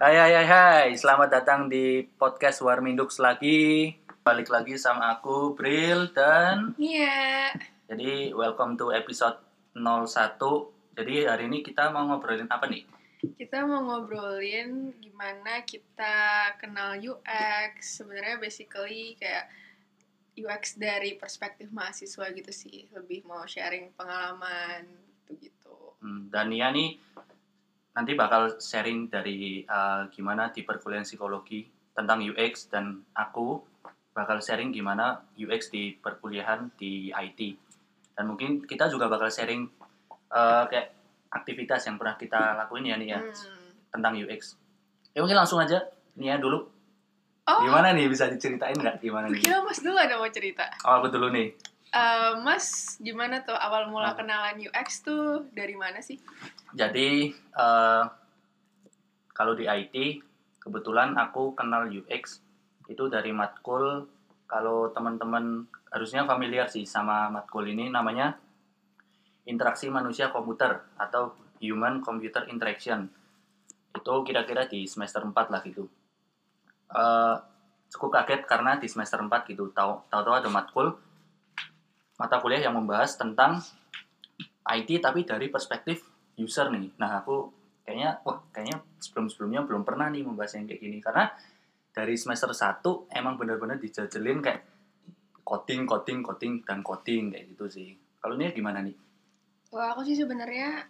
Hai hai hai hai, selamat datang di podcast Warmindux lagi. Balik lagi sama aku, Bril, dan Iya. jadi welcome to episode 01. Jadi hari ini kita mau ngobrolin apa nih? Kita mau ngobrolin gimana kita kenal UX. Sebenarnya basically kayak UX dari perspektif mahasiswa gitu sih. Lebih mau sharing pengalaman gitu-gitu. Hmm, dan Nia nih nanti bakal sharing dari uh, gimana di perkuliahan psikologi tentang UX dan aku bakal sharing gimana UX di perkuliahan di IT. Dan mungkin kita juga bakal sharing uh, kayak aktivitas yang pernah kita lakuin ya Nia Hmm. tentang UX. Ya mungkin langsung aja Nia dulu. Oh, Gimana nih bisa diceritain nggak gimana nih? kira Mas dulu ada mau cerita. Oh aku dulu nih. Eh, mas, gimana tuh awal mula kenalan UX tuh? Dari mana sih? Jadi eh, kalau di IT kebetulan aku kenal UX itu dari matkul. Kalau teman-teman harusnya familiar sih sama matkul ini namanya interaksi manusia komputer atau human computer interaction. Itu kira-kira di semester 4 lah gitu. Eh, cukup kaget karena di semester 4 gitu. Tahu tahu-tahu ada matkul mata kuliah yang membahas tentang IT tapi dari perspektif user nih. Nah, aku kayaknya wah, kayaknya sebelum-sebelumnya belum pernah nih membahas yang kayak gini karena dari semester 1 emang benar-benar dijajelin kayak coding, coding, coding dan coding kayak gitu sih. Kalau ini gimana nih? Wah, aku sih sebenarnya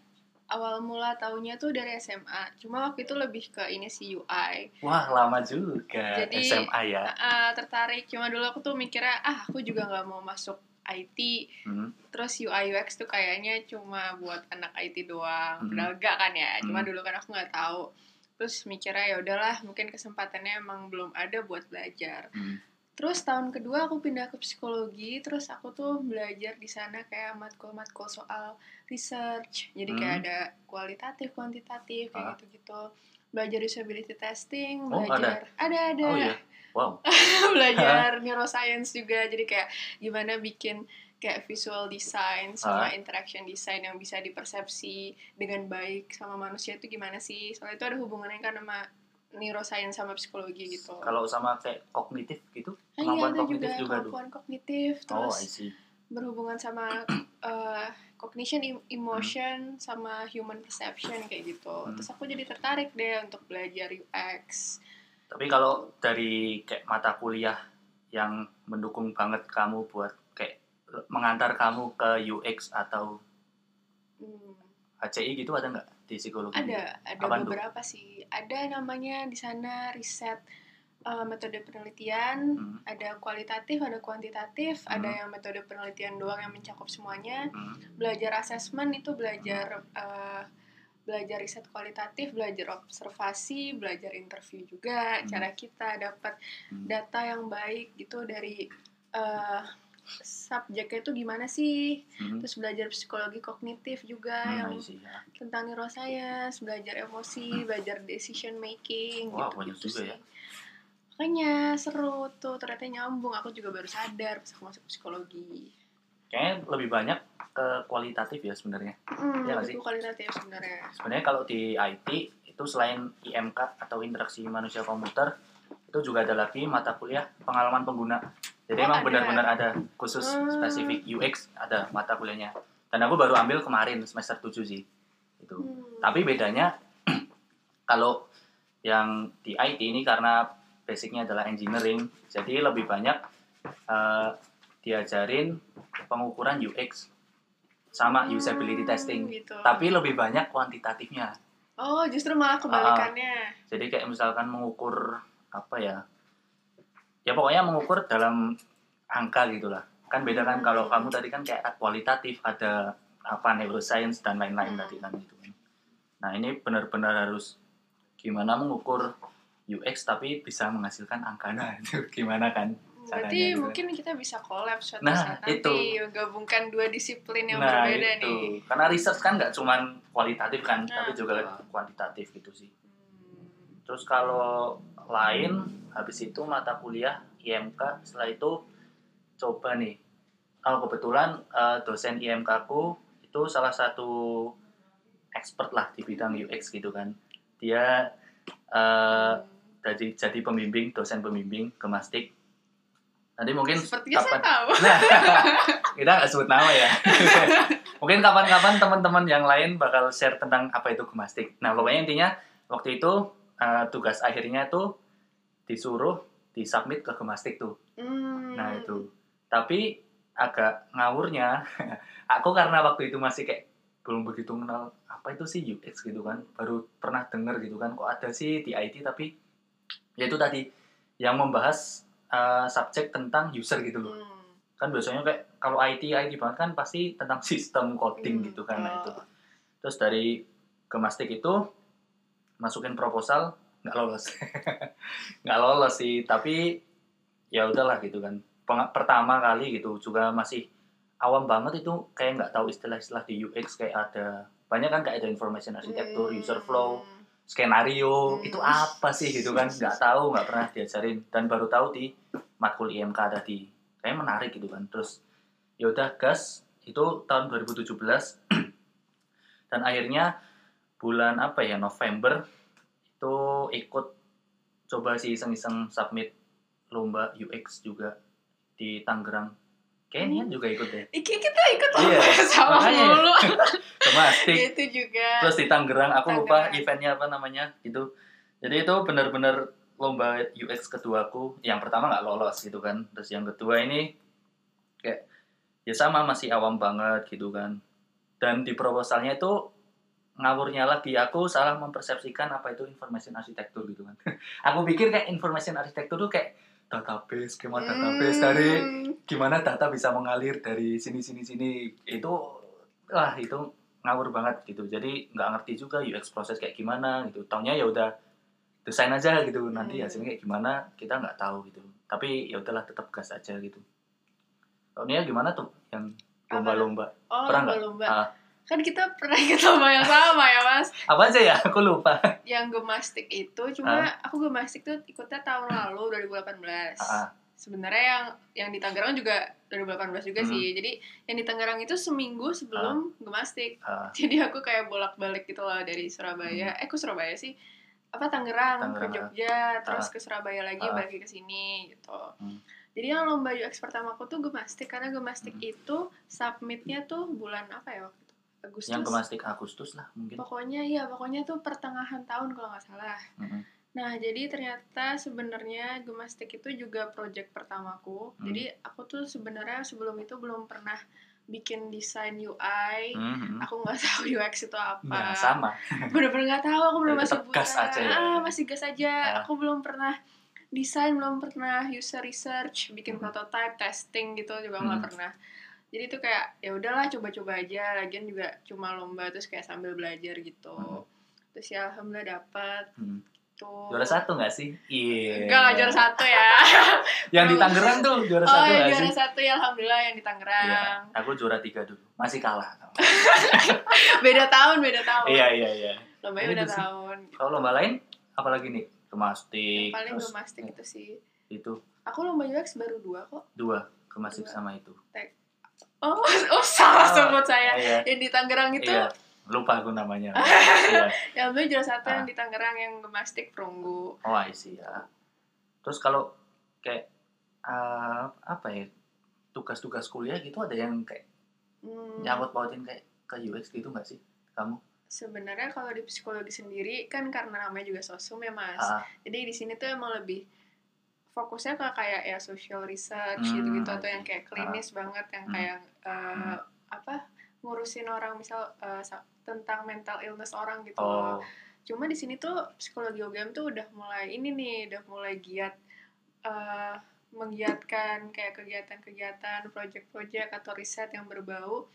awal mula taunya tuh dari SMA. Cuma waktu itu lebih ke ini sih UI. Wah, lama juga Jadi, SMA ya. Ah, tertarik. Cuma dulu aku tuh mikirnya, ah aku juga nggak mau masuk IT. Hmm. Terus UI UX tuh kayaknya cuma buat anak IT doang. Hmm. Padahal enggak kan ya. Cuma Hmm. dulu kan aku nggak tahu. Terus mikirnya ya udahlah, mungkin kesempatannya emang belum ada buat belajar. Hmm. Terus tahun kedua aku pindah ke psikologi, terus aku tuh belajar di sana kayak matkul-matkul soal research. Jadi kayak Hmm. ada kualitatif, kuantitatif Ah. kayak gitu-gitu. Belajar usability testing, Oh, belajar ada ada, Oh iya. Wow. belajar neuroscience juga. Jadi kayak gimana bikin kayak visual design sama Ah. interaction design yang bisa dipersepsi dengan baik sama manusia itu gimana sih? Soalnya itu ada hubungannya kan sama neuroscience sama psikologi gitu. Kalau sama kayak kognitif gitu, Ah, iya, kemampuan ada kognitif juga, juga, kemampuan kognitif Oh, terus I see. berhubungan sama uh, cognition, em- emotion, sama human perception kayak gitu. Hmm. Terus aku jadi tertarik deh untuk belajar UX. Tapi kalau dari kayak mata kuliah yang mendukung banget kamu buat kayak mengantar kamu ke UX atau Hmm, HCI gitu ada nggak di psikologi? ada, ada Apaan beberapa sih. Ada namanya di sana riset uh, metode penelitian, Hmm, ada kualitatif, ada kuantitatif, Hmm. ada yang metode penelitian doang yang mencakup semuanya. hmm, belajar asesmen itu belajar uh, belajar riset kualitatif, belajar observasi, belajar interview juga. Hmm. Cara kita dapat hmm. data yang baik gitu dari uh, subjeknya itu gimana sih? Hmm, Terus belajar psikologi kognitif juga hmm, yang I see, ya. tentang neuroscience, belajar emosi, belajar decision making Wah, gitu, banyak juga ya. Makanya seru tuh, ternyata nyambung. Aku juga baru sadar pas aku masuk psikologi. Kayaknya lebih banyak ke kualitatif ya sebenarnya. Hmm, nggak itu kualitatif sebenarnya. Sebenarnya kalau di IT itu selain IMK atau interaksi manusia komputer itu juga ada lagi mata kuliah pengalaman pengguna. Jadi Oh, emang benar-benar ada khusus Hmm. spesifik UX ada mata kuliahnya. Dan aku baru ambil kemarin semester 7 sih. Itu. Hmm. Tapi bedanya kalau yang di IT ini karena basicnya adalah engineering, jadi lebih banyak eh, diajarin pengukuran UX sama Hmm, usability testing. gitu. Tapi lebih banyak kuantitatifnya. Oh, justru malah kebalikannya. Jadi kayak misalkan mengukur apa ya? Ya pokoknya mengukur dalam angka gitulah. Kan beda kan Hmm. kalau kamu tadi kan kayak kualitatif ada apa neuroscience dan lain-lain Hmm. tadi kan gitu. kan. Nah, ini benar-benar harus gimana mengukur UX tapi bisa menghasilkan angka. Nah, itu gimana kan? Berarti gitu. mungkin kita bisa collab suatu Nah, saat nanti itu. gabungkan dua disiplin yang nah, berbeda itu. nih. Karena research kan nggak cuman kualitatif kan, Nah, tapi juga betul. kuantitatif gitu sih. Hmm. Terus kalau lain habis itu mata kuliah IMK setelah itu coba nih. Oh kebetulan eh, dosen IMK ku itu salah satu expert lah di bidang UX gitu kan. Dia eh jadi jadi pembimbing dosen pembimbing gemastik nanti mungkin Sepertinya saya kapan tahu. nah, kita nggak sebut nama ya mungkin kapan-kapan teman-teman yang lain bakal share tentang apa itu gemastik nah pokoknya intinya waktu itu eh, tugas akhirnya tuh disuruh disubmit ke gemastik tuh Hmm. Nah itu. Tapi agak ngawurnya, aku karena waktu itu masih kayak belum begitu kenal apa itu sih UX gitu kan, baru pernah denger gitu kan, kok ada sih di IT tapi ya itu tadi yang membahas uh, subjek tentang user gitu loh. Hmm. Kan biasanya kayak kalau IT IT banget kan pasti tentang sistem coding Hmm. gitu kan nah itu. Oh. Terus dari Gemastik itu masukin proposal nggak lolos, nggak lolos sih. Tapi ya udahlah gitu kan. Peng- Pertama kali gitu juga masih awam banget itu kayak nggak tahu istilah-istilah di UX kayak ada banyak kan kayak ada information architecture, Hmm. user flow, skenario Hmm. itu apa sih gitu kan? Nggak tahu nggak pernah diajarin. Dan baru tahu di matkul IMK tadi. Kayak menarik gitu kan. Terus ya udah gas itu tahun 2017 dan akhirnya bulan apa ya November itu ikut coba sih iseng-iseng submit lomba UX juga di Tangerang kayaknya juga ikut deh. Iki kita ikut Iya, sama makanya. mulu. Gemastik itu juga. terus di Tangerang aku lupa eventnya apa namanya gitu. Jadi itu benar-benar lomba UX keduaku yang pertama nggak lolos gitu kan. Terus yang kedua ini kayak ya sama masih awam banget gitu kan. Dan di proposalnya itu ngawurnya lagi. Aku salah mempersepsikan apa itu information architecture gitu kan. Aku pikir kayak information architecture tuh kayak database skema database Hmm. dari gimana data bisa mengalir dari sini sini sini itu wah itu ngawur banget gitu jadi nggak ngerti juga UX proses kayak gimana gitu taunya ya udah desain aja gitu nanti Hmm. hasilnya kayak gimana kita nggak tahu gitu tapi ya udahlah tetap gas aja gitu Kalau Nia gimana tuh yang lomba-lomba Oh, Pernah nggak? lomba-lomba. Ah. Kan kita pernah ikut lomba yang sama ya, Mas. apa aja ya aku lupa Yang gemastik itu cuma aku gemastik tuh ikutnya tahun lalu 2018. Ah, ah. Sebenarnya yang yang di Tangerang juga 2018 juga Hmm. sih. Jadi yang di Tangerang itu seminggu sebelum gemastik. Ah. Jadi aku kayak bolak-balik gitu lah dari Surabaya. Eh, ke Surabaya sih. Apa Tangerang, ke Hmm. Tangerang, Jogja, terus ke Surabaya lagi, Ah. balik ke sini gitu. Hmm. Jadi yang lomba UX pertama aku tuh gemastik karena gemastik Hmm. itu submitnya tuh bulan apa ya waktu? Agustus. yang kemastik Agustus lah mungkin Pokoknya iya, pokoknya tuh pertengahan tahun kalau nggak salah. Mm-mm. Nah, jadi ternyata sebenarnya gemastik itu juga project pertamaku. Hmm. Jadi aku tuh sebenarnya sebelum itu belum pernah bikin desain UI. Mhm. Aku nggak tahu UX itu apa. Nah, sama Bener-bener nggak tahu. Aku belum masih tetap gas buta. aja ya. Ah, masih gas aja. Ah. Aku belum pernah desain, belum pernah user research, bikin Hmm. prototype, testing gitu juga nggak Hmm. pernah. Jadi itu kayak ya udahlah coba-coba aja. Lagian juga cuma lomba terus kayak sambil belajar gitu. Hmm. Terus ya alhamdulillah dapat Hmm. tuh. juara satu nggak sih iya Enggak, nggak juara satu ya. yang di Tangerang tuh juara oh, satu nggak juara sih satu ya alhamdulillah yang di Iya, Tangerang. aku juara tiga dulu masih kalah Beda tahun, beda tahun. iya iya iya Ini beda sih. tahun. kalau lomba lain apalagi nih kemastik Yang paling terus gemastik itu sih. itu Aku lomba UX baru dua kok. dua kemastik Dua. sama itu Oh, oh salah Oh, sebut saya. iya Yang di Tangerang itu, iya lupa aku namanya iya. yang alhamdulillah juara satu Ah. yang di Tangerang yang gemastik perunggu. oh I see ya terus kalau kayak eh, apa ya tugas-tugas kuliah gitu ada yang kayak Hmm, nyangkut pautin kayak ke UX gitu nggak sih kamu sebenarnya kalau di psikologi sendiri kan karena namanya juga sosum ya mas. Ah, Jadi di sini tuh emang lebih fokusnya ke kayak ya social research Hmm, gitu-gitu atau yang kayak klinis banget yang Hmm. kayak uh, Hmm. apa ngurusin orang misal uh, tentang mental illness orang gitu. loh. oh Cuma di sini tuh psikologi UGM tuh udah mulai ini nih, udah mulai giat uh, menggiatkan kayak kegiatan-kegiatan, project-project atau riset yang berbau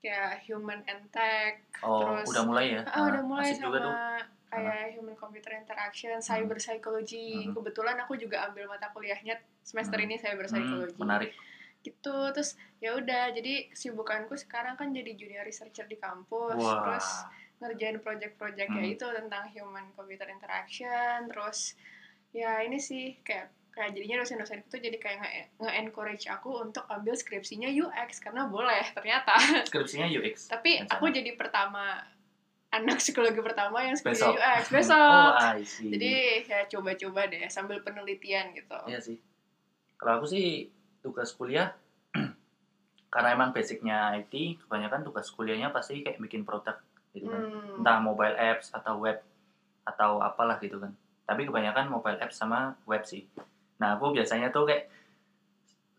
kayak human and tech, oh terus udah mulai ya Ah, udah Ah, mulai asik juga tuh sama kayak human computer interaction, cyber psychology. Hmm. Kebetulan aku juga ambil mata kuliahnya semester Hmm. ini cyber Hmm, psychology. menarik Gitu. Terus ya udah, jadi kesibukanku sekarang kan jadi junior researcher di kampus, wah terus ngerjain project-project kayak Hmm. itu tentang human computer interaction, terus ya ini sih kayak kayak jadinya dosen-dosen itu jadi kayak nge- nge-encourage aku untuk ambil skripsinya UX karena boleh ternyata skripsinya UX tapi aku jadi pertama anak psikologi pertama yang Besok. UX Oh, besok. I see. Jadi ya coba-coba deh sambil penelitian gitu. Iya sih. Kalau aku sih tugas kuliah karena emang basicnya IT, kebanyakan tugas kuliahnya pasti kayak bikin produk gitu kan. Hmm. Entah mobile apps atau web atau apalah gitu kan. Tapi kebanyakan mobile apps sama web sih. Nah, aku biasanya tuh kayak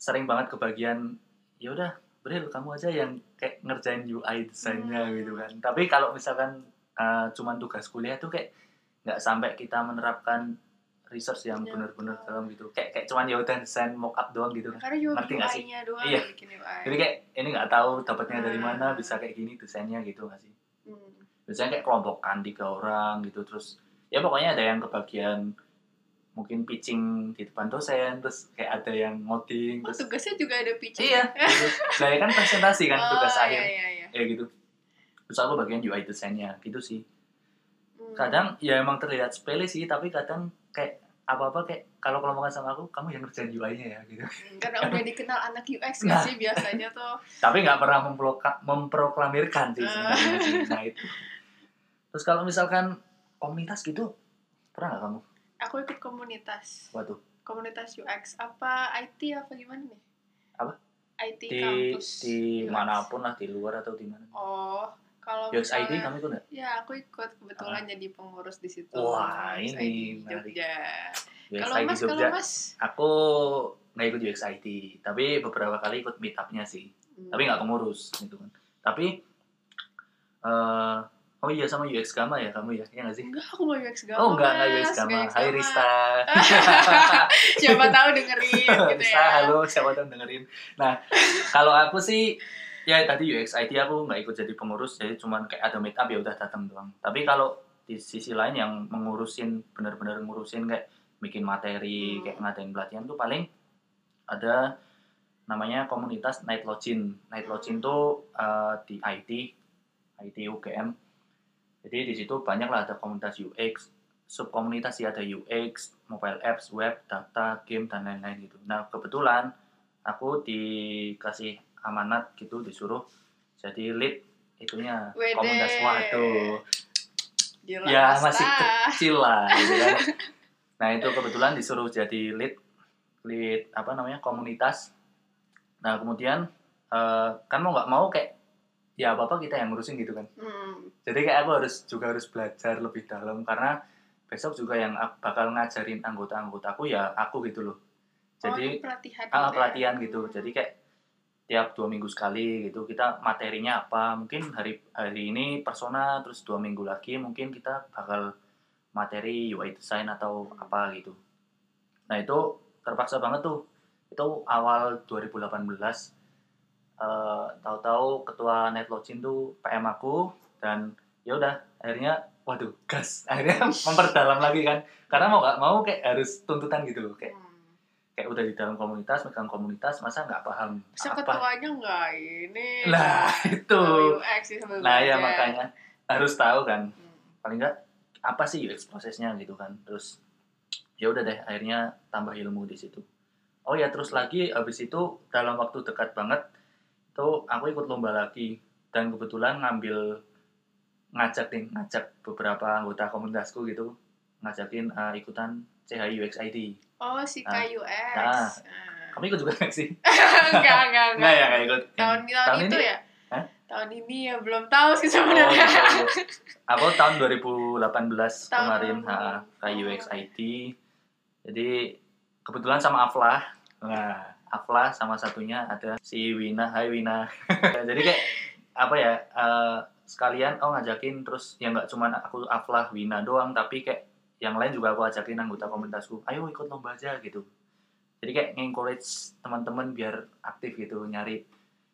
sering banget kebagian ya udah Bril kamu aja yang kayak ngerjain UI desainnya Hmm. gitu kan. Tapi kalau misalkan uh, cuman tugas kuliah tuh kayak nggak sampai kita menerapkan research yang Ya, benar-benar dalam gitu. Kayak kayak cuman ya udah desain mockup doang gitu. Karena juga Ngerti nggak sih? Doang Iya. Jadi kayak ini nggak tahu dapatnya dari Hmm. mana bisa kayak gini desainnya gitu nggak sih? Hmm. Biasanya kayak kelompokan tiga orang gitu terus ya pokoknya ada yang kebagian mungkin pitching di depan dosen terus kayak ada yang ngoding Oh, terus tugasnya juga ada pitching. iya ya kan presentasi kan Oh, tugas iya, akhir iya, iya. ya gitu terus aku bagian UI desainnya gitu sih Hmm. kadang ya emang terlihat sepele sih tapi kadang kayak apa-apa kayak kalau kelompokan sama aku kamu yang ngerjain UI-nya ya gitu Hmm, Karena udah dikenal anak UX Nah. nggak sih biasanya tuh. tapi nggak pernah memproklamirkan sih sebenarnya sih nah itu terus kalau misalkan komunitas gitu pernah nggak kamu Aku ikut komunitas. waduh Komunitas UX apa IT apa gimana nih? Apa? IT di kampus. di UX. mana pun lah di luar atau di mana Oh, kalau UX ID misalnya- kamu ikut nggak Ya, aku ikut kebetulan jadi pengurus di situ. Wah, UX ini menarik. Jogja. Kalau Mas, kalau Mas, aku nggak ikut UX ID tapi beberapa kali ikut meetupnya sih Hmm. tapi nggak pengurus gitu kan tapi eh oh iya sama UX Gama ya kamu ya ya nggak sih Enggak, aku mau UX Gama. oh enggak enggak. UX Gama Hai. Rista Siapa tahu dengerin gitu Rista ya. halo siapa tahu dengerin nah kalau aku sih ya tadi UX ID aku nggak ikut jadi pengurus jadi cuman kayak ada meetup ya udah datang doang tapi kalau di sisi lain yang mengurusin benar-benar ngurusin kayak bikin materi Hmm. kayak ngadain pelatihan tuh paling ada namanya komunitas Night Login. Night. Login tuh uh, di IT, IT UGM. Jadi di situ banyak lah ada komunitas UX, subkomunitas sih ada UX, mobile apps, web, data, game dan lain-lain gitu. Nah kebetulan aku dikasih amanat gitu disuruh jadi lead itunya Wede. komunitas waduh Gila, ya Mas. masih kecil lah gitu kan. Nah itu kebetulan disuruh jadi lead lead apa namanya komunitas. Nah kemudian eh, kan mau nggak mau kayak ya apa apa kita yang ngurusin gitu kan. Hmm. Jadi kayak aku harus juga harus belajar lebih dalam karena besok juga yang ak- bakal ngajarin anggota-anggotaku ya aku gitu loh. oh, Jadi ini pelatihan ah, gitu ya? pelatihan gitu. Hmm. Jadi kayak tiap dua minggu sekali gitu kita materinya apa mungkin hari hari ini persona terus dua minggu lagi mungkin kita bakal materi UI design atau apa gitu nah itu terpaksa banget tuh itu awal 2018 eh tahu-tahu ketua Netlogin tuh PM aku dan ya udah akhirnya waduh gas. Akhirnya memperdalam lagi kan. Karena mau nggak mau kayak harus tuntutan gitu loh kayak Hmm. kayak udah di dalam komunitas megang komunitas masa nggak paham Masa apa? ketuanya enggak ini. nah itu. UX sih nah ya makanya. Harus tahu kan. Hmm. paling nggak apa sih UX prosesnya gitu kan. Terus ya udah deh akhirnya tambah ilmu di situ. Oh ya terus lagi habis itu dalam waktu dekat banget tuh aku ikut lomba lagi dan kebetulan ngambil ngajak nih ngajak beberapa anggota komunitasku gitu ngajakin eh, ikutan CH UX ID Oh, si Nah. KUX. Nah. Ah. kamu ikut juga nggak sih enggak, enggak, nggak ya nggak ikut Tahun, tahun, Tahun itu ini? ya? Hah? Tahun ini ya belum tahu sih Oh, sebenarnya. gitu. Aku tahun 2018 kemarin Tahun- ha, ke oh. UX IT. Jadi kebetulan sama Aflah. Nah, Aflah sama satunya ada si Wina. Hai Wina. Jadi kayak apa ya? eh, sekalian oh ngajakin terus ya nggak cuman aku Aflah Wina doang tapi kayak yang lain juga aku ajakin anggota komunitasku ayo ikut lomba aja gitu jadi kayak encourage teman-teman biar aktif gitu nyari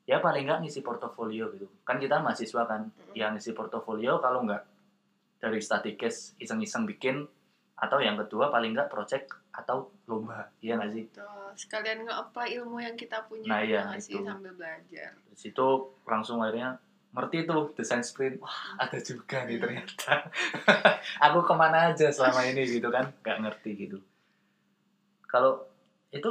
ya paling nggak ngisi portofolio gitu kan kita mahasiswa kan yang ngisi portofolio kalau nggak dari case iseng-iseng bikin atau yang kedua paling nggak project atau lomba iya nggak sih Tuh, sekalian nge-apply ilmu yang kita punya Nah, iya, sih itu. sambil belajar. di situ langsung akhirnya ngerti tuh desain sprint wah ada juga nih Hmm. ternyata aku ke mana aja selama ini gitu kan nggak ngerti gitu kalau itu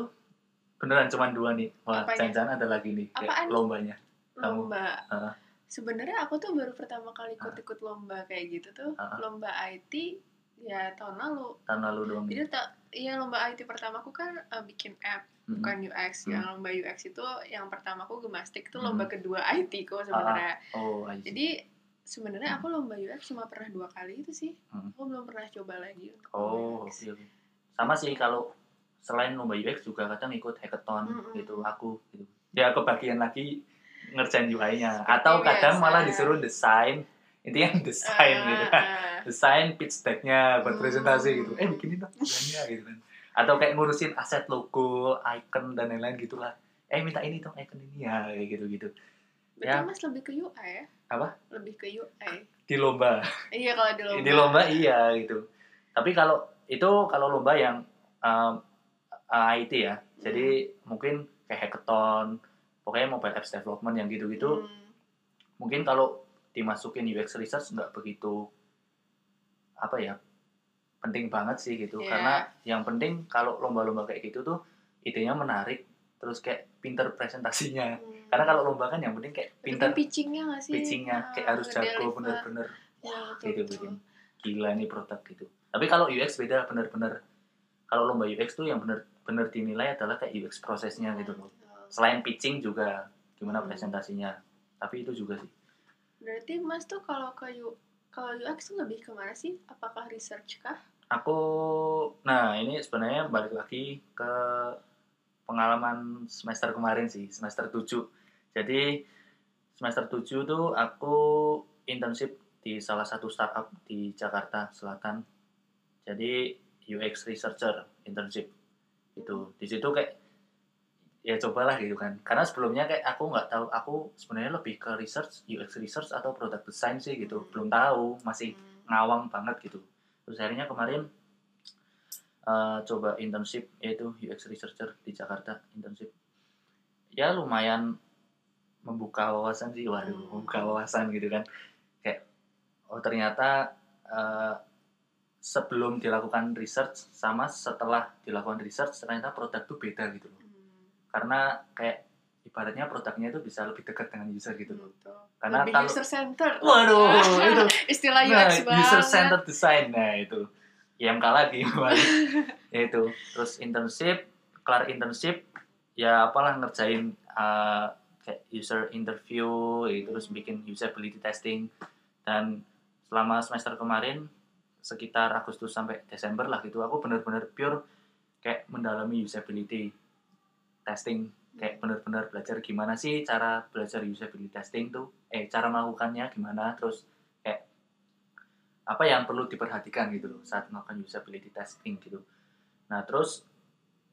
beneran cuma dua nih wah jangan-jangan ada lagi nih kayak Apaan? lombanya Kamu. Lomba. Ah. sebenarnya aku tuh baru pertama kali ikut-ikut lomba kayak gitu tuh Ah. lomba IT ya tahun lalu tahun lalu dong jadi tak iya lomba IT pertamaku kan eh, bikin app Mm-mm. bukan UX Hmm. yang lomba UX itu yang pertamaku gemastik itu Hmm. lomba kedua IT kok sebenarnya oh I see. jadi sebenarnya aku lomba UX cuma pernah dua kali itu sih Hmm. aku belum pernah coba lagi untuk oh UX. oke sama sih kalau selain lomba UX juga kadang ikut hackathon Mm-mm. gitu aku gitu ya kebagian lagi ngerjain UI-nya atau kadang biasa. malah disuruh desain intinya desain Ah, gitu ah. desain pitch deck-nya buat Hmm. presentasi gitu eh bikinin dong desainnya gitu kan atau kayak ngurusin aset logo icon dan lain-lain gitulah eh minta ini dong icon ini ya kayak gitu gitu Berarti Ya. mas lebih ke UI ya? Apa? Lebih ke UI. di lomba Iya kalau di lomba. di lomba iya gitu tapi kalau itu kalau lomba yang um, uh, IT ya jadi mungkin kayak hackathon pokoknya mobile apps development yang gitu-gitu Hmm. mungkin kalau dimasukin UX research nggak begitu apa ya penting banget sih gitu Iya. karena yang penting kalau lomba-lomba kayak gitu tuh idenya menarik terus kayak pinter presentasinya Hmm. karena kalau lomba kan yang penting kayak pinter pitchingnya nggak sih? pitchingnya kayak Ah, harus jago bener-bener Ya, gitu bikin gila ini produk gitu tapi kalau UX beda bener-bener kalau lomba UX tuh yang bener-bener dinilai adalah kayak UX prosesnya gitu loh Betul. selain pitching juga gimana Hmm. presentasinya tapi itu juga sih Berarti Mas tuh kalau ke U kalau UX tuh lebih ke mana sih? Apakah research kah? aku nah ini sebenarnya balik lagi ke pengalaman semester kemarin sih semester 7 jadi semester 7 tuh aku internship di salah satu startup di Jakarta Selatan jadi UX researcher internship itu di situ kayak ya cobalah gitu kan. Karena sebelumnya kayak aku nggak tahu aku sebenarnya lebih ke research UX research atau product design sih gitu. Belum tahu masih ngawang banget gitu. Terus akhirnya kemarin eh, coba internship yaitu UX researcher di Jakarta internship. Ya lumayan membuka wawasan sih waduh Hmm. membuka wawasan gitu kan. Kayak oh ternyata eh, sebelum dilakukan research sama setelah dilakukan research ternyata produk tuh beda gitu loh. Karena kayak ibaratnya produknya itu bisa lebih dekat dengan user gitu loh. Betul. karena lebih kalau user center. waduh itu. Istilah nah, UX banget. user centered design. Nah itu. IMK lagi ya itu. Terus internship kelar internship ya apalah ngerjain uh, kayak user interview gitu, terus bikin usability testing. Dan selama semester kemarin sekitar Agustus sampai Desember lah gitu aku bener-bener pure kayak mendalami usability testing. Kayak bener-bener belajar gimana sih cara belajar usability testing tuh? Eh cara melakukannya gimana? Terus kayak apa yang perlu diperhatikan gitu loh saat melakukan usability testing gitu. Nah terus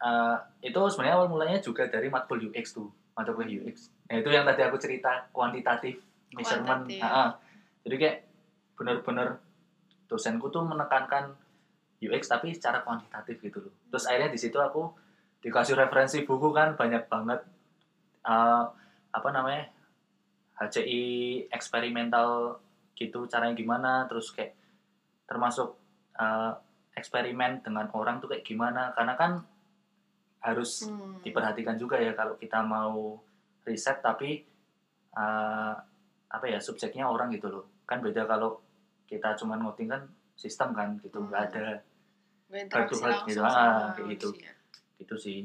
eh, itu sebenarnya awal mulanya juga dari matkul UX tuh matkul UX nah itu yang tadi aku cerita kuantitatif measurement. Kuantitatif. Jadi kayak bener-bener dosenku tuh menekankan UX tapi secara kuantitatif gitu loh. Terus akhirnya di situ aku dikasih referensi buku kan banyak banget eh, apa namanya HCI eksperimental gitu caranya gimana terus kayak termasuk eh, eksperimen dengan orang tuh kayak gimana karena kan harus Hmm. diperhatikan juga ya kalau kita mau riset tapi eh, apa ya subjeknya orang gitu loh kan beda kalau kita cuman ngoding kan sistem kan gitu nggak Hmm. ada to langsung gitu, ah, kayak gitu. manusia. Gitu sih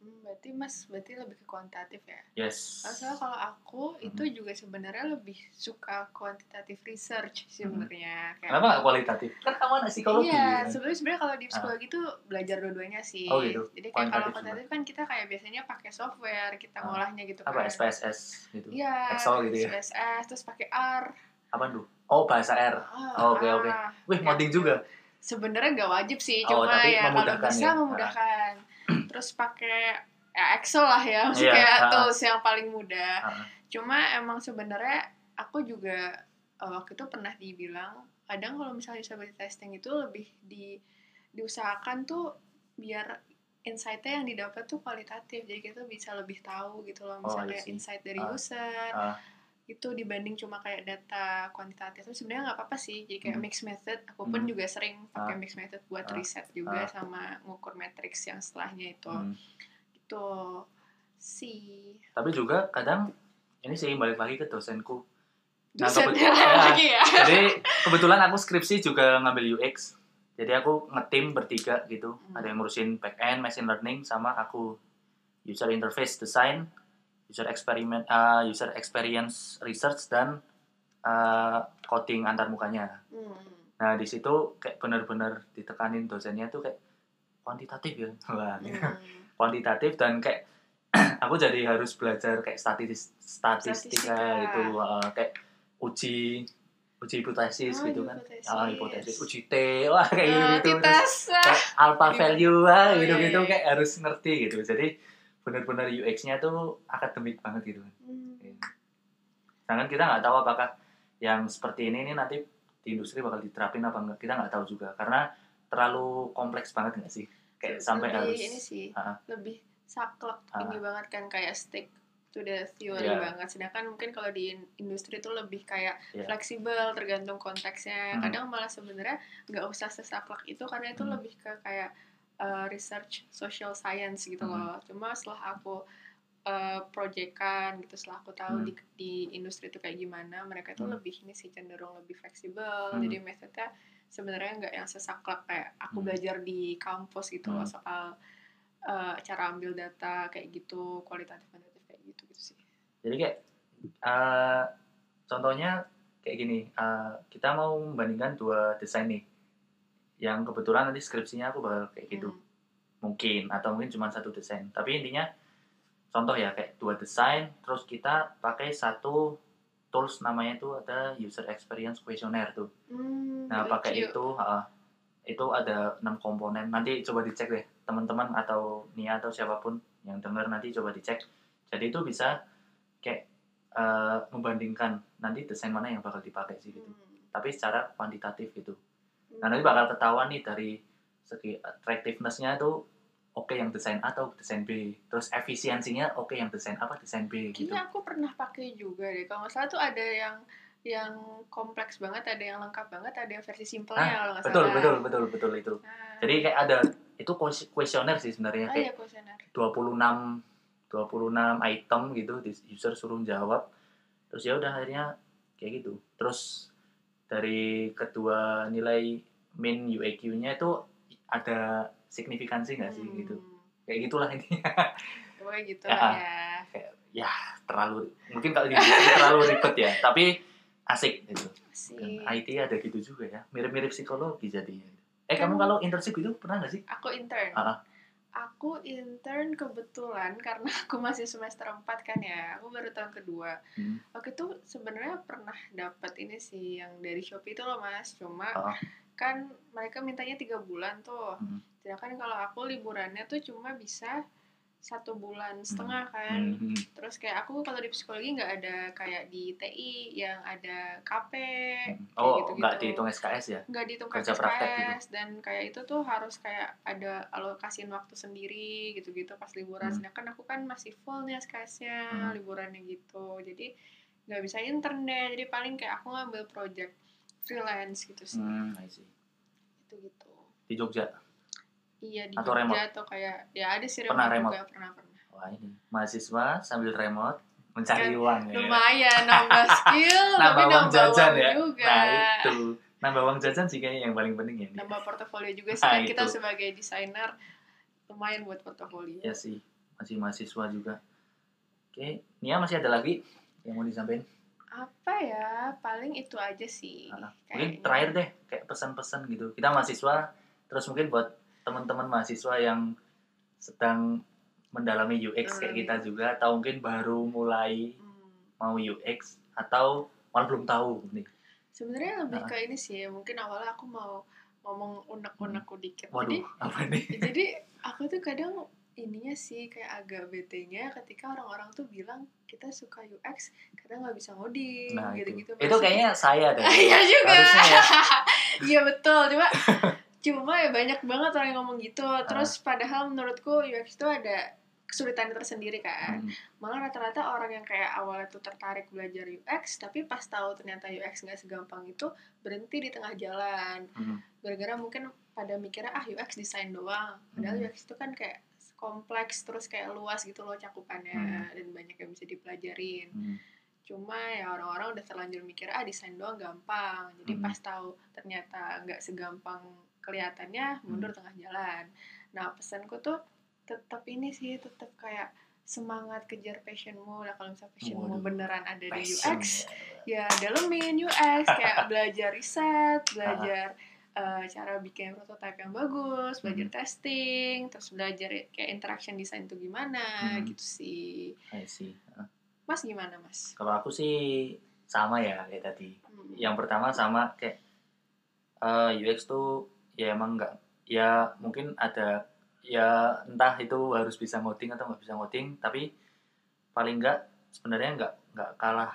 Hmm, berarti mas berarti lebih ke kuantitatif ya yes Soalnya kalau aku itu Mhm. juga sebenarnya lebih suka quantitative research sebenarnya. Kayak- kenapa nggak kualitatif kan kamu anak psikologi Iya, kan? sebenarnya sebenarnya kalau di psikologi itu belajar dua-duanya sih. Oh, gitu. Jadi kayak kalau Kuantitatif kuantitatif kan kita kayak biasanya pakai software, kita Ah. ngolahnya gitu apa kan. SPSS gitu Iya. Excel gitu ya? SPSS terus pakai R. apa tuh oh bahasa R Ah, Oh, oke, oke. ah. wih Ya. ngoding juga Sebenarnya nggak wajib sih, Oh, cuma ya kalau bisa ya. memudahkan. terus pakai ya Excel lah ya, maksudnya Iya, kayak tools yang paling mudah. Ah. Cuma emang sebenarnya aku juga uh, waktu itu pernah dibilang kadang kalau misalnya usability testing itu lebih di diusahakan tuh biar insight-nya yang didapat tuh kualitatif jadi kita bisa lebih tahu gitu loh Oh, misalnya I see. insight dari Ah. user Ah. Itu dibanding cuma kayak data kuantitatif itu sebenarnya nggak apa-apa sih jadi kayak Hmm. mixed method aku pun Hmm. juga sering pakai Ah. mixed method buat Ah. riset juga Ah. sama ngukur matrix yang setelahnya itu Hmm. itu sih tapi juga kadang ini sih balik lagi ke dosenku Nah, Dosennya kebet- lagi ya. jadi kebetulan aku skripsi juga ngambil UX jadi aku ngetim bertiga gitu Hmm. ada yang ngurusin back end machine learning sama aku user interface design user experiment uh, user experience research dan uh, coding antar mukanya Hmm. nah di situ kayak benar-benar ditekanin dosennya tuh kayak kuantitatif ya wah gitu. Hmm. kuantitatif dan kayak aku jadi harus belajar kayak statistik statistika Statistika. gitu uh, kayak uji uji hipotesis Oh, gitu kan hipotesis. ah hipotesis uji T wah kayak gitu Ah, gitu titas. kayak alpha value wah Oh, gitu gitu kayak harus ngerti gitu jadi benar-benar UX-nya tuh akademik banget gitu kan Hmm. sedangkan kita nggak tahu apakah yang seperti ini ini nanti di industri bakal diterapin apa enggak kita nggak tahu juga karena terlalu kompleks banget nggak sih kayak sampai lebih harus ini sih Ah. lebih saklek Ah. ini banget kan kayak stick to the theory Iya. banget sedangkan mungkin kalau di in- industri itu lebih kayak Iya. fleksibel tergantung konteksnya Hmm. kadang malah sebenarnya nggak usah sesaklek itu karena itu Hmm. lebih ke kayak uh, research social science gitu Hmm. loh cuma setelah aku uh, proyekan gitu setelah aku tahu Hmm. di, di industri itu kayak gimana mereka itu Hmm. lebih ini sih cenderung lebih fleksibel Hmm. jadi metodenya sebenarnya nggak yang sesaklek kayak aku Hmm. belajar di kampus gitu loh Hmm. soal uh, cara ambil data kayak gitu kualitatif kuantitatif kayak gitu gitu sih jadi kayak eh, contohnya kayak gini eh, kita mau membandingkan dua desain nih yang kebetulan nanti skripsinya aku bakal kayak gitu. Hmm. mungkin atau mungkin cuma satu desain. Tapi intinya contoh ya kayak dua desain terus kita pakai satu tools namanya itu ada user experience questionnaire tuh. Hmm, nah pakai itu ah, itu ada enam komponen. Nanti coba dicek deh teman-teman atau Nia atau siapa pun yang dengar nanti coba dicek. Jadi itu bisa kayak eh, membandingkan nanti desain mana yang bakal dipakai sih gitu. Hmm. tapi secara kuantitatif gitu nah nanti bakal ketahuan nih dari segi attractiveness-nya itu oke yang desain A atau desain B terus efisiensinya oke yang desain apa desain B gitu Kayaknya aku pernah pakai juga deh. Kalau nggak salah tuh ada yang yang kompleks banget, ada yang lengkap banget, ada yang versi simpelnya Ah, kalau nggak betul salah. betul betul betul itu Nah, jadi kayak ada itu questionnaire sih sebenarnya ah, kayak iya kuesioner. 26 26 item gitu di user suruh jawab terus ya udah akhirnya kayak gitu terus dari kedua nilai min UAQ-nya itu ada signifikansi nggak sih gitu kayak gitulah intinya Pokoknya gitu Ya. ya. ya terlalu mungkin kalau terlalu ribet ya tapi asik gitu. Dan IT ada gitu juga ya mirip-mirip psikologi jadi eh Kan- kamu kalau internship itu pernah nggak sih Aku intern. Ah. Aku intern kebetulan karena aku masih semester 4 kan ya. Aku baru tahun kedua. Hmm. Waktu itu sebenarnya pernah dapat ini sih yang dari Shopee itu loh Mas. Cuma Ah. kan mereka mintanya tiga bulan tuh. Hmm. Sedangkan kalau aku liburannya tuh cuma bisa satu bulan setengah kan. Hmm, hmm. Terus kayak aku kalau di psikologi nggak ada kayak di TI yang ada KP, oh gitu-gitu. nggak dihitung SKS ya nggak dihitung Kerja praktek gitu. dan kayak itu tuh harus kayak ada alokasiin waktu sendiri gitu-gitu pas liburan. Hmm. Sedangkan aku kan masih full nih SKS-nya Hmm. liburannya gitu. Jadi nggak bisa intern deh. Jadi paling kayak aku ngambil project freelance gitu sih. hmm, see. Itu gitu. di Jogja Iya di Atau Jogja remote? atau kayak ya ada sih Pernah remote remote? juga pernah pernah. wah ini mahasiswa sambil remote mencari Kan uang ya Lumayan nambah skill nambah tapi uang nambah jajan uang ya juga. nah itu nambah uang jajan sih kayaknya yang paling penting ya. Nambah portofolio juga sih Ah, kan kita sebagai desainer lumayan buat portofolio. ya sih masih mahasiswa juga oke Nia masih ada lagi yang mau disampaikan apa ya paling itu aja sih Ah, mungkin terakhir deh kayak pesan-pesan gitu kita mahasiswa terus mungkin buat teman-teman mahasiswa yang sedang mendalami UX kayak Hmm. kita juga atau mungkin baru mulai Hmm. mau UX atau malah belum tahu nih. Sebenarnya lebih Ah. ke ini sih mungkin awalnya aku mau ngomong unek-unek dikit. Waduh jadi apa nih? jadi aku tuh kadang ininya sih kayak agak bete-nya ketika orang-orang tuh bilang kita suka UX kadang nggak bisa ngoding nah itu. gitu-gitu itu kayaknya saya deh. Iya juga. Harusnya ya. Iya betul. Cuma cuma ya banyak banget orang yang ngomong gitu Ah. terus padahal menurutku UX itu ada kesulitan tersendiri kan Hmm, malah rata-rata orang yang kayak awalnya tuh tertarik belajar UX tapi pas tahu ternyata UX nggak segampang itu berhenti di tengah jalan hmm, gara-gara mungkin pada mikirnya ah UX desain doang padahal Hmm. UX itu kan kayak kompleks terus kayak luas gitu loh cakupannya Hmm. dan banyak yang bisa dipelajarin Hmm. cuma ya orang-orang udah terlanjur mikir ah desain doang gampang jadi Hmm. pas tahu ternyata nggak segampang kelihatannya mundur tengah jalan nah pesanku tuh tetap ini sih tetap kayak semangat kejar passionmu lah kalau misalnya passionmu Waduh. beneran ada di UX ya. dalemin UX kayak belajar riset belajar eh, cara bikin prototipe yang bagus belajar Hmm. testing terus belajar kayak interaction design itu gimana Hmm. gitu sih I see. Mas gimana mas Kalau aku sih sama ya kayak tadi. Hmm. Yang pertama sama kayak eh, UX tuh ya emang nggak ya mungkin ada ya entah itu harus bisa ngoding atau nggak bisa ngoding tapi paling nggak sebenarnya nggak nggak kalah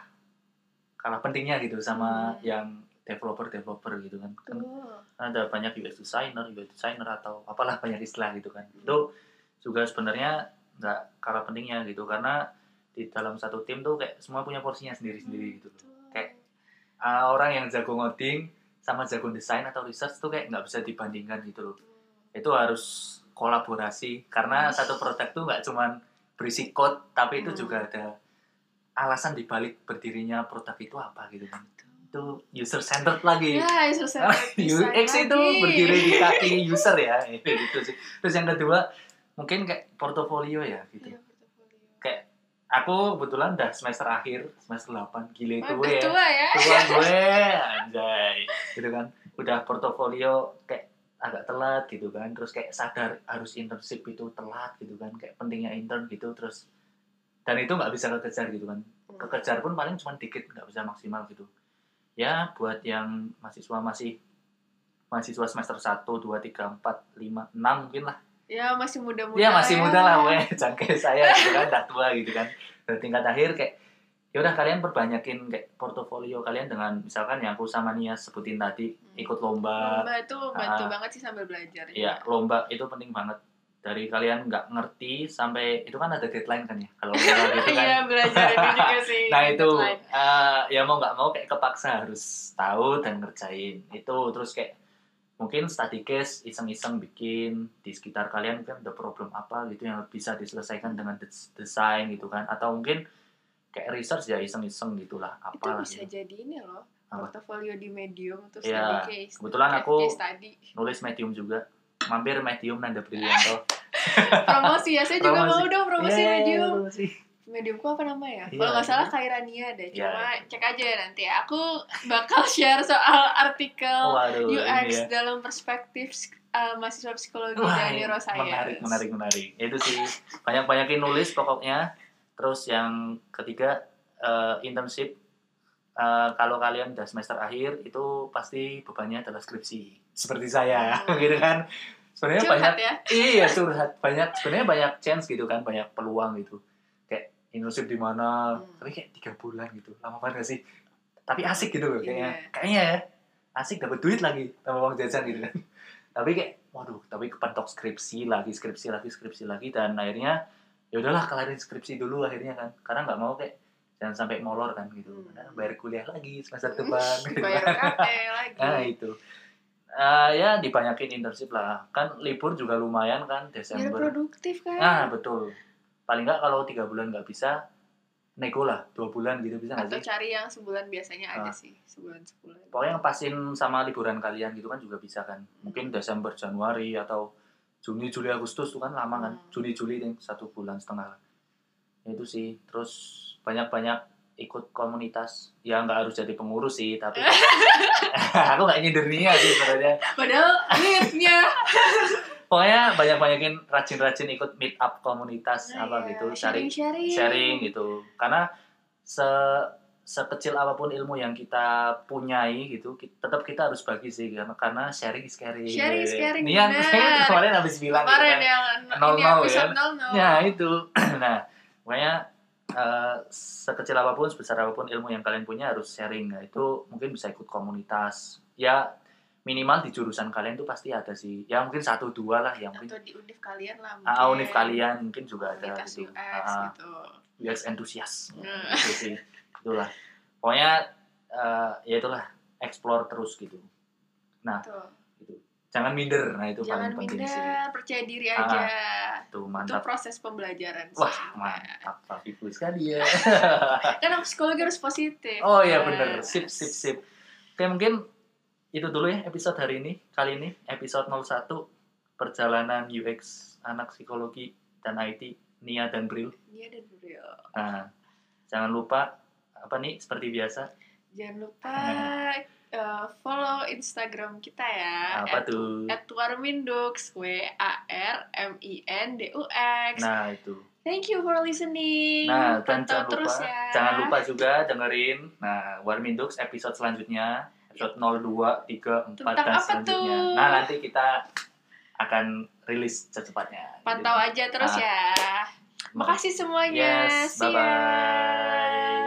kalah pentingnya gitu sama Hmm. yang developer developer gitu kan kan Tuh. ada banyak UX designer UX designer atau apalah banyak istilah gitu kan Hmm. itu juga sebenarnya nggak kalah pentingnya gitu karena di dalam satu tim tuh kayak semua punya porsinya sendiri-sendiri gitu loh. Tuh. Kayak Ah, orang yang jago ngoding sama jago desain atau research tuh kayak nggak bisa dibandingkan gitu loh. Itu harus kolaborasi karena satu produk tuh nggak cuman berisi code tapi itu Hmm. juga ada alasan dibalik berdirinya produk itu apa gitu kan. Itu user centered lagi. Ya, user centered UX itu lagi. berdiri di kaki user ya itu gitu sih. Terus yang kedua mungkin kayak portofolio ya gitu. Kayak aku kebetulan udah semester akhir semester 8 gile itu Waduh, ya. tua ya. tua gue anjay. Gitu kan. Udah portofolio kayak agak telat gitu kan. Terus kayak sadar harus internship itu telat gitu kan. Kayak pentingnya intern gitu terus dan itu nggak bisa kekejar gitu kan. Hmm. kekejar pun paling cuma dikit nggak bisa maksimal gitu. Ya buat yang mahasiswa masih mahasiswa semester 1, 2, 3, 4, 5, 6 mungkin lah Ya, masih muda-muda. Iya masih ya. muda lah, weh, cangkeh saya gitu kan, udah tua gitu kan. Dan tingkat akhir kayak ya udah kalian perbanyakin kayak portofolio kalian dengan misalkan yang aku sama Nia sebutin tadi Hmm. ikut lomba, Lomba itu bantu Ah. banget sih sambil belajar. ya lomba itu penting banget dari kalian nggak ngerti sampai itu kan ada deadline kan ya kalau gitu kan. Iya, belajar itu juga sih. Nah itu deadline. eh, ya mau nggak mau kayak kepaksa harus tahu dan ngerjain itu terus kayak mungkin study case iseng-iseng bikin di sekitar kalian kan ada problem apa gitu yang bisa diselesaikan dengan des- desain gitu kan atau mungkin kayak research ya iseng-iseng gitulah Itu apalah bisa gitu. jadi ini loh. Apa? Portofolio di Medium terus Iya, study case. kebetulan aku- case study. nulis medium juga mampir medium Nanda Brilianto promosi ya, saya juga Promosi. mau dong promosi Yeay, Medium. promosi. Mediumku apa nama ya? Iya, Kalau nggak iya. salah Kairania deh. Iya, Cuma cek aja ya nanti. Aku bakal share soal artikel Waduh, UX ya. dalam perspektif uh, mahasiswa psikologi Wah, dan ini neuroscience. menarik, menarik, menarik. Itu sih banyak-banyakin nulis pokoknya. Terus yang ketiga eh, internship. Eh, kalau kalian udah semester akhir itu pasti bebannya adalah skripsi. Seperti saya, Hmm. gitu kan. Sebenarnya banyak ya. iya curhat banyak sebenarnya banyak chance gitu kan banyak peluang gitu internship di mana Hmm. tapi kayak tiga bulan gitu lama banget gak sih tapi asik gitu loh kayaknya Iya. kayaknya ya asik dapat duit lagi sama uang jajan gitu kan tapi kayak waduh tapi kepentok skripsi lagi skripsi lagi skripsi lagi dan akhirnya ya udahlah kelarin skripsi dulu akhirnya kan karena nggak mau kayak jangan sampai molor kan gitu Hmm. Karena bayar kuliah lagi semester Hmm, depan gitu Bayar kan. Lagi. nah itu Eh, ya dibanyakin internship lah kan libur juga lumayan kan Biar Desember produktif kan. nah betul paling nggak kalau tiga bulan nggak bisa nego lah dua bulan gitu bisa nggak Atau sih cari yang sebulan biasanya ada Ah. sih. Sebulan sebulan. pokoknya ngepasin sama liburan kalian gitu kan juga bisa kan mungkin Desember Januari atau Juni Juli Agustus tuh kan lama kan Hmm. Juni Juli deh satu bulan setengah Ya itu sih terus banyak banyak ikut komunitas ya nggak harus jadi pengurus sih tapi aku nggak nyindir Nia sih sebenarnya Padahal leadnya. pokoknya banyak banyakin rajin-rajin ikut meet up komunitas Nah, apa iya. gitu cari Sharing-sharing. sharing gitu karena se sekecil apa pun ilmu yang kita punyai gitu ki- tetap kita harus bagi sih karena karena sharing is caring Sharing is caring, Nian benar. kemarin habis bilang Kemarin gitu kan. yang Nol nol, ya. ya itu nah makanya eh, sekecil apa pun sebesar apa pun ilmu yang kalian punya harus sharing nah itu mungkin bisa ikut komunitas ya minimal di jurusan kalian tuh pasti ada sih ya mungkin satu dua lah yang mungkin Atau di univ kalian lah. ah, mungkin. univ kalian mungkin juga ada gitu UX Ah, gitu. UX entusias Hmm. itu sih itulah pokoknya eh, ya itulah explore terus gitu Tuh. jangan minder nah itu Jangan paling penting sih minder, percaya diri Ah, aja. tuh Itu proses pembelajaran. sih wah sebenarnya. mantap Rafifu sekali ya Kan aku psikologi harus positif. oh iya Nah, bener sip sip sip oke mungkin itu dulu ya episode hari ini kali ini episode 01 perjalanan UX anak psikologi dan IT Nia dan Bril Iya dan Bril. nah jangan lupa apa nih seperti biasa Jangan lupa eh, follow Instagram kita ya. apa tuh At Warmindux, W A R M I N D U X. nah itu Thank you for listening. Nah, dan Pantau jangan terus lupa, ya. jangan lupa juga dengerin nah Warmindux episode selanjutnya episode 02, 3, 4 Tentang dan selanjutnya. tuh? Nah, nanti kita akan rilis secepatnya. Pantau Gitu. aja terus Ah. ya. Makasih semuanya. Yes, ya. bye-bye.